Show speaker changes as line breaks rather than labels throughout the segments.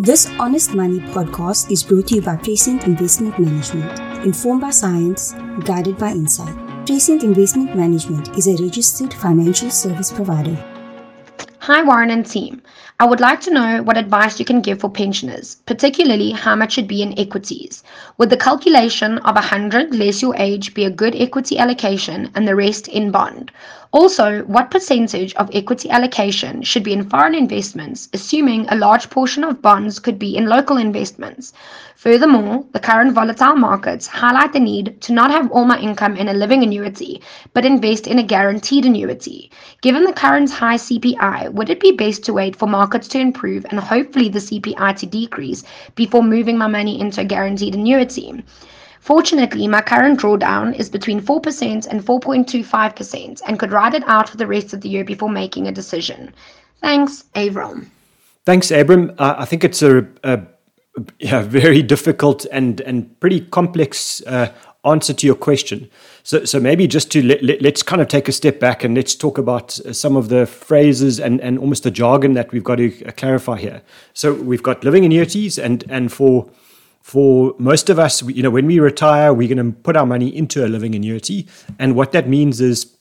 This Honest Money podcast is brought to you by Prescient Investment Management, informed by science, guided by insight. Prescient Investment Management is a registered financial service provider.
Hi, Warren and team. I would like to know what advice you can give for pensioners, particularly how much should be in equities. Would the calculation of 100 less your age be a good equity allocation and the rest in bond? Also, what percentage of equity allocation should be in foreign investments, assuming a large portion of bonds could be in local investments? Furthermore, the current volatile markets highlight the need to not have all my income in a living annuity, but invest in a guaranteed annuity. Given the current high CPI, would it be best to wait for markets to improve and hopefully the CPI to decrease before moving my money into a guaranteed annuity? Fortunately, my current drawdown is between 4% and 4.25% and could ride it out for the rest of the year before making a decision. Thanks, Avram.
Thanks, Abram. Uh, I think it's a, a, very difficult and, and pretty complex uh, answer to your question. So, so maybe just to let, let, us kind of take a step back and let's talk about uh, some of the phrases and, and almost the jargon that we've got to uh, clarify here. So we've got living annuities, and, and for for most of us, you know, when we retire, we're going to put our money into a living annuity. And what that means is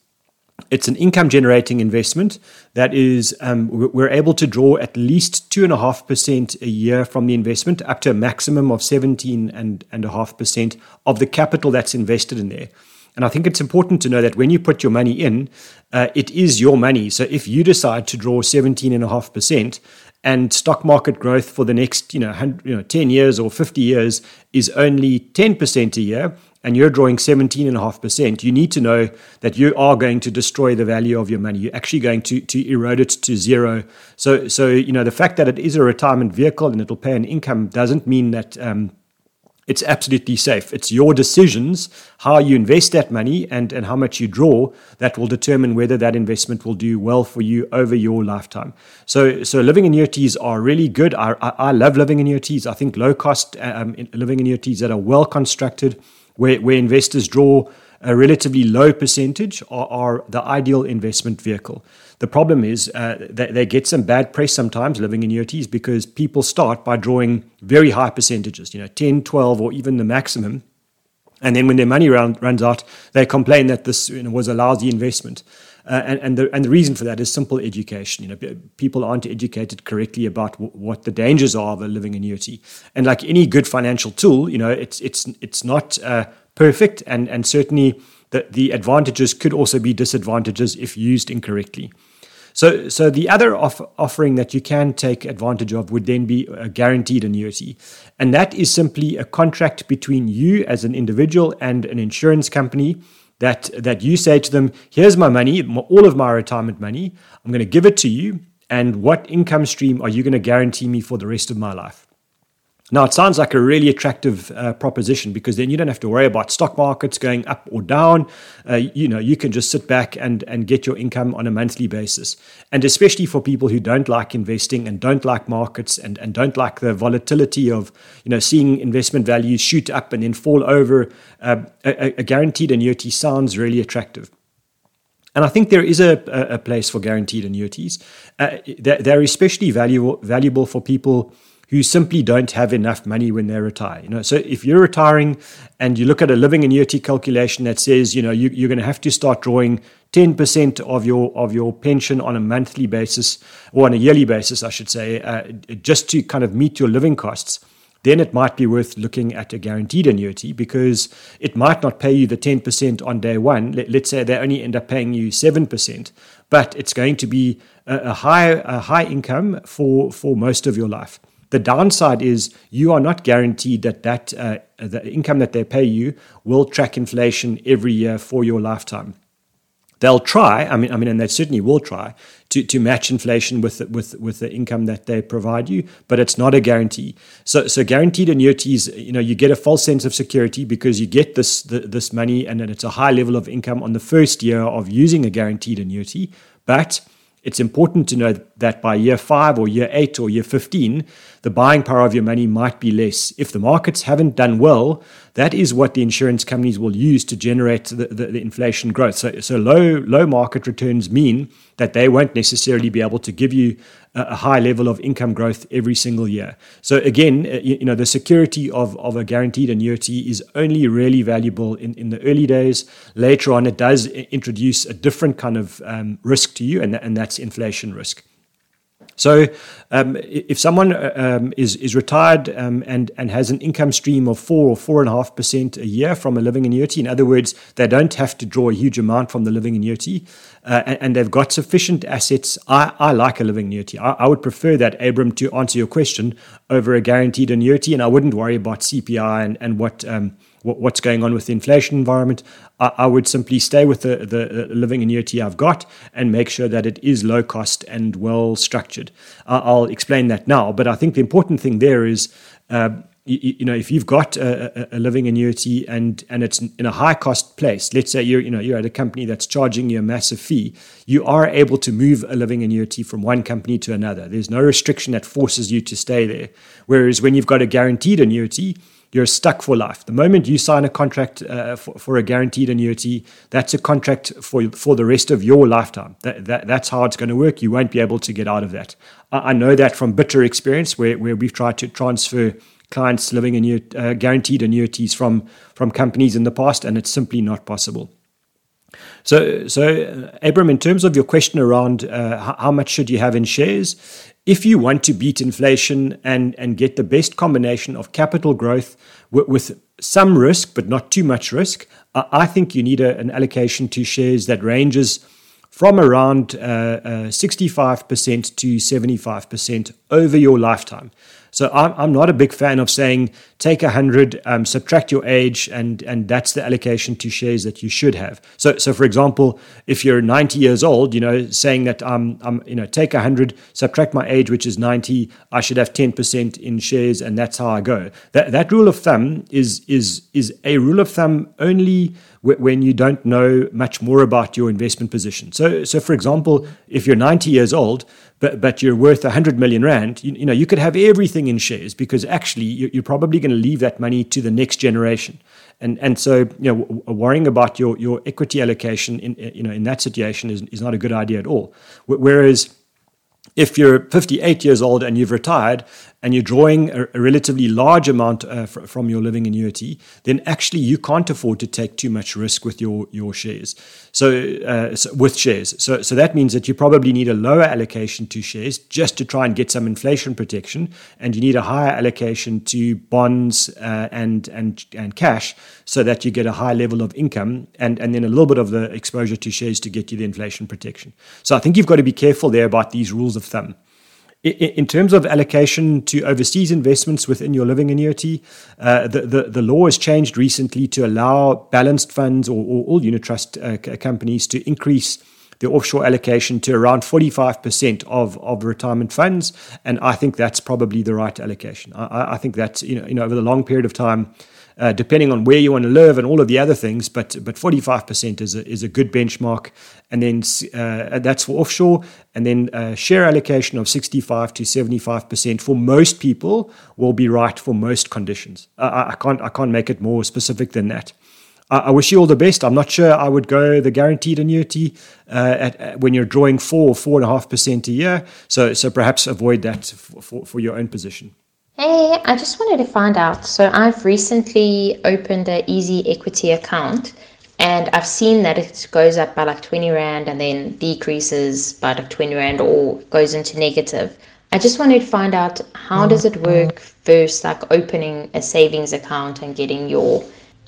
it's an income generating investment that is, um, we're able to draw at least 2.5% a year from the investment up to a maximum of 17.5% of the capital that's invested in there. And I think it's important to know that when you put your money in, uh, it is your money. So if you decide to draw 17.5%, and stock market growth for the next you know, you know 10 years or 50 years is only 10% a year and you're drawing 17.5%, you need to know that you are going to destroy the value of your money. You're actually going to, to erode it to zero. So, so, you know, the fact that it is a retirement vehicle and it'll pay an income doesn't mean that um, it's absolutely safe. It's your decisions, how you invest that money and, and how much you draw, that will determine whether that investment will do well for you over your lifetime. So, so living annuities are really good. I, I, I love living annuities. I think low cost um, living annuities that are well constructed, where, where investors draw a relatively low percentage, are, are the ideal investment vehicle. The problem is uh, that they get some bad press sometimes, living annuities, because people start by drawing very high percentages, you know, 10, 12, or even the maximum. And then when their money runs out, they complain that this you know, was a lousy investment. Uh, and, and, the, and the reason for that is simple education. You know, people aren't educated correctly about w- what the dangers are of a living annuity. And like any good financial tool, you know, it's it's it's not uh, perfect, and and certainly the the advantages could also be disadvantages if used incorrectly. So, so the other off- offering that you can take advantage of would then be a guaranteed annuity. And that is simply a contract between you as an individual and an insurance company that, that you say to them, here's my money, all of my retirement money. I'm going to give it to you. And what income stream are you going to guarantee me for the rest of my life? Now, it sounds like a really attractive uh, proposition because then you don't have to worry about stock markets going up or down. Uh, you know, you can just sit back and, and get your income on a monthly basis. And especially for people who don't like investing and don't like markets and, and don't like the volatility of, you know, seeing investment values shoot up and then fall over, uh, a, a guaranteed annuity sounds really attractive. And I think there is a, a place for guaranteed annuities. Uh, they're, they're especially valuable, valuable for people who simply don't have enough money when they retire. You know, so if you're retiring and you look at a living annuity calculation that says, you know, you, you're going to have to start drawing 10% of your of your pension on a monthly basis or on a yearly basis, I should say, uh, just to kind of meet your living costs, then it might be worth looking at a guaranteed annuity because it might not pay you the 10% on day one. Let, us say they only end up paying you 7%, but it's going to be a, a high a high income for for most of your life. The downside is you are not guaranteed that that uh, the income that they pay you will track inflation every year for your lifetime. They'll try. I mean, I mean, and they certainly will try to, to match inflation with with with the income that they provide you, but it's not a guarantee. So, so guaranteed annuities, you know, you get a false sense of security because you get this the, this money, and then it's a high level of income on the first year of using a guaranteed annuity, but it's important to know that by year five or year eight or year 15, the buying power of your money might be less. If the markets haven't done well, that is what the insurance companies will use to generate the, the, the, inflation growth. So, so low low market returns mean that they won't necessarily be able to give you a, high level of income growth every single year. So again, uh, you, know, the security of, of a guaranteed annuity is only really valuable in, in the early days. Later on, it does introduce a different kind of um, risk to you, and, and that's inflation risk. So, um, if someone uh, um, is is retired um, and and has an income stream of four or four and a half percent a year from a living annuity, in other words, they don't have to draw a huge amount from the living annuity, uh, and, and, they've got sufficient assets. I, I like a living annuity. I, I, would prefer that, Abram, to answer your question over a guaranteed annuity, and I wouldn't worry about CPI and and what um, what, what's going on with the inflation environment. I, I would simply stay with the, the, living annuity I've got and make sure that it is low cost and well structured. Uh, I'll explain that now, but I think the important thing there is. Uh, you, you, know, if you've got a, a, living annuity and and it's in a high cost place, let's say you're you know you're at a company that's charging you a massive fee, you are able to move a living annuity from one company to another. There's no restriction that forces you to stay there. Whereas when you've got a guaranteed annuity, you're stuck for life. The moment you sign a contract uh, for, for, a guaranteed annuity, that's a contract for for the rest of your lifetime. That, that, that's how it's going to work. You won't be able to get out of that. I, I know that from bitter experience, where, where we've tried to transfer clients living annu- uh, guaranteed annuities from from companies in the past, and it's simply not possible. So, so uh, Abram, in terms of your question around uh, how much should you have in shares, if you want to beat inflation and, and get the best combination of capital growth with, with some risk, but not too much risk, I, I think you need a, an allocation to shares that ranges from around uh, uh, 65% to 75% over your lifetime. So I'm, I'm not a big fan of saying take 100, um, subtract your age, and, and that's the allocation to shares that you should have. So, so for example, if you're 90 years old, you know, saying that I'm, I'm you know, take 100, subtract my age, which is 90, I should have 10% in shares, and that's how I go. That, that rule of thumb is, is, is a rule of thumb only when you don't know much more about your investment position. So, so for example, if you're 90 years old, but, but you're worth 100 million rand, you, you know, you could have everything in shares because actually you're probably going to leave that money to the next generation. And, and so, you know, worrying about your, your equity allocation in, eh, you know, in that situation is, is not a good idea at all. Whereas if you're 58 years old and you've retired and you're drawing a, a relatively large amount uh, fr- from your living annuity, then actually you can't afford to take too much risk with your your shares. So, uh, so, with shares, so so that means that you probably need a lower allocation to shares just to try and get some inflation protection, and you need a higher allocation to bonds uh, and and and cash, so that you get a high level of income, and and then a little bit of the exposure to shares to get you the inflation protection. So I think you've got to be careful there about these rules of thumb. In terms of allocation to overseas investments within your living annuity, uh, the, the, the, law has changed recently to allow balanced funds or, or all unit trust uh, companies to increase the offshore allocation to around 45% of, of retirement funds. And I think that's probably the right allocation. I, I think that's, you know, you know, over the long period of time, uh, depending on where you want to live and all of the other things. But but 45% is a, is a good benchmark. And then uh, that's for offshore. And then uh, share allocation of 65 to 75% for most people will be right for most conditions. I, I can't I can't make it more specific than that. I wish you all the best. I'm not sure I would go the guaranteed annuity uh, at, at, when you're drawing four or four and a half percent a year. So, so perhaps avoid that for, for, for your own position.
Hey, I just wanted to find out. So, I've recently opened an easy equity account and I've seen that it goes up by like 20 Rand and then decreases by like 20 Rand or goes into negative. I just wanted to find out how mm-hmm. does it work versus like opening a savings account and getting your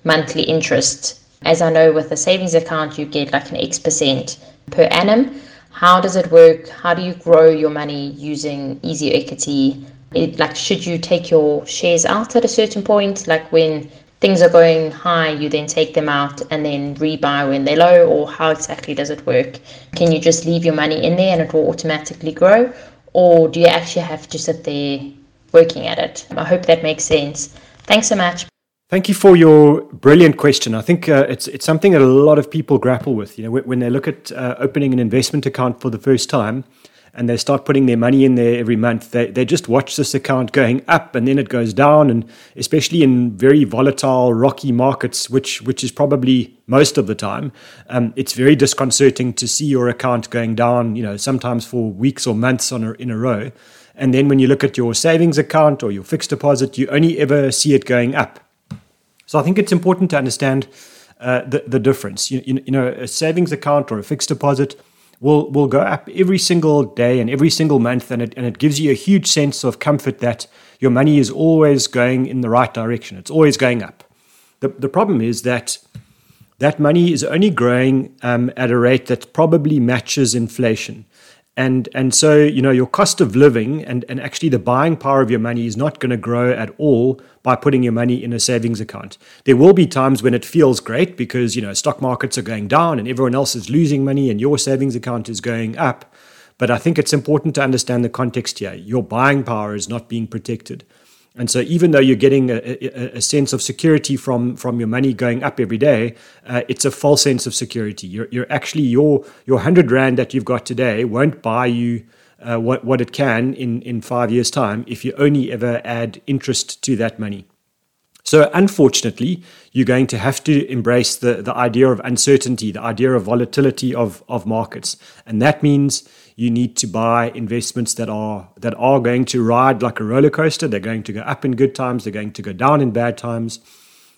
monthly interest. As I know, with a savings account, you get like an X percent per annum. How does it work? How do you grow your money using easy equity? It, like should you take your shares out at a certain point? Like when things are going high you then take them out and then rebuy when they're low or how exactly does it work? Can you just leave your money in there and it will automatically grow? Or do you actually have to sit there working at it? I hope that makes sense. Thanks so much.
Thank you for your brilliant question. I think uh, it's it's something that a lot of people grapple with. You know, when, when they look at uh, opening an investment account for the first time, and they start putting their money in there every month, they, they just watch this account going up and then it goes down. And especially in very volatile, rocky markets, which, which is probably most of the time, um, it's very disconcerting to see your account going down, you know, sometimes for weeks or months on a, in a row. And then when you look at your savings account or your fixed deposit, you only ever see it going up. So I think it's important to understand uh, the, the difference. You, you, you know, a savings account or a fixed deposit will will go up every single day and every single month, and it and it gives you a huge sense of comfort that your money is always going in the right direction. It's always going up. The the problem is that that money is only growing um, at a rate that probably matches inflation and and so you know your cost of living and and actually the buying power of your money is not going to grow at all by putting your money in a savings account. There will be times when it feels great because you know stock markets are going down and everyone else is losing money and your savings account is going up. But i think it's important to understand the context here. Your buying power is not being protected and so, even though you're getting a, a, a, sense of security from, from your money going up every day, uh, it's a false sense of security. You're, you're actually your your hundred rand that you've got today won't buy you uh, what what it can in in five years' time if you only ever add interest to that money. So, unfortunately, you're going to have to embrace the, the idea of uncertainty, the idea of volatility of, of markets. And that means you need to buy investments that are that are going to ride like a roller coaster. They're going to go up in good times, they're going to go down in bad times.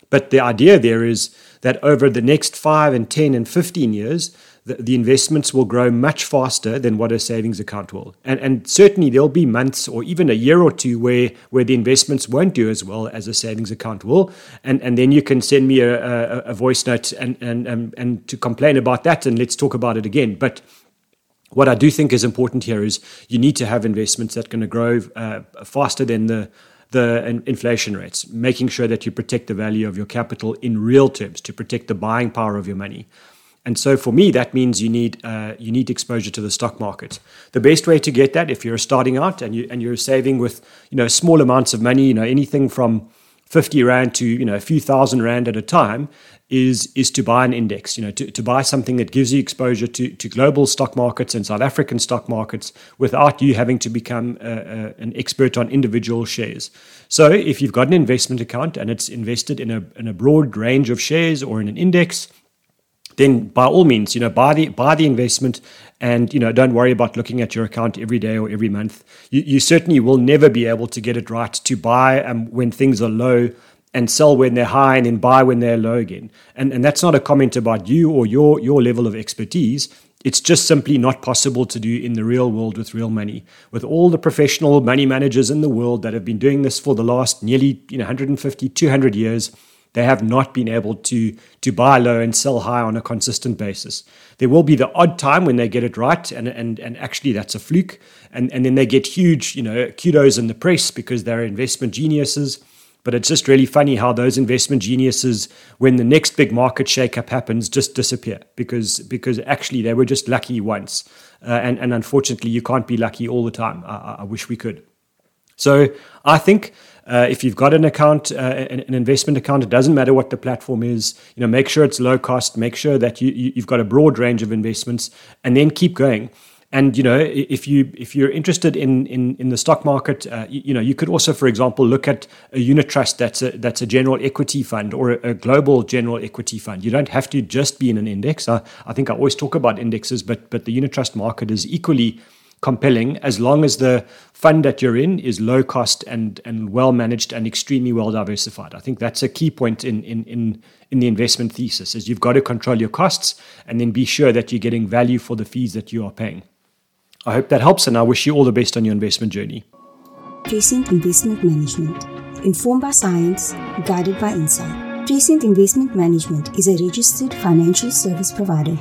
But the idea there is that over the next five and 10 and 15 years, the, the investments will grow much faster than what a savings account will. And, and certainly there'll be months or even a year or two where, where the investments won't do as well as a savings account will. And, and then you can send me a, a, a voice note and, and, and, and to complain about that, and let's talk about it again. But what I do think is important here is you need to have investments that are going to grow uh, faster than the the inflation rates, making sure that you protect the value of your capital in real terms to protect the buying power of your money. And so for me, that means you need uh, you need exposure to the stock market. The best way to get that, if you're starting out and you and you're saving with you know small amounts of money, you know anything from 50 rand to you know a few thousand rand at a time is is to buy an index you know to, to buy something that gives you exposure to, to global stock markets and south african stock markets without you having to become a, a, an expert on individual shares so if you've got an investment account and it's invested in a, in a broad range of shares or in an index then by all means, you know, buy the buy the investment, and you know, don't worry about looking at your account every day or every month. You, you certainly will never be able to get it right to buy um, when things are low and sell when they're high and then buy when they're low again. And and that's not a comment about you or your your level of expertise. It's just simply not possible to do in the real world with real money. With all the professional money managers in the world that have been doing this for the last nearly you know 150 200 years they have not been able to to buy low and sell high on a consistent basis. There will be the odd time when they get it right, and and and actually that's a fluke, and and then they get huge, you know, kudos in the press because they're investment geniuses. But it's just really funny how those investment geniuses, when the next big market shakeup happens, just disappear because because actually they were just lucky once, uh, and and unfortunately you can't be lucky all the time. I, I wish we could. So I think uh, if you've got an account, uh, an, an, investment account, it doesn't matter what the platform is. You know, make sure it's low cost. Make sure that you, you have got a broad range of investments, and then keep going. And you know, if you if you're interested in in, in the stock market, uh, you, you, know, you could also, for example, look at a unit trust that's a that's a general equity fund or a, a global general equity fund. You don't have to just be in an index. I, I think I always talk about indexes, but but the unit trust market is equally compelling as long as the fund that you're in is low cost and and well managed and extremely well diversified. I think that's a key point in in in in the investment thesis is you've got to control your costs and then be sure that you're getting value for the fees that you are paying. I hope that helps and I wish you all the best on your investment journey.
Prescient Investment Management, informed by science, guided by insight. Prescient Investment Management is a registered financial service provider